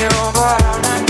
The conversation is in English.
know, but I'm not.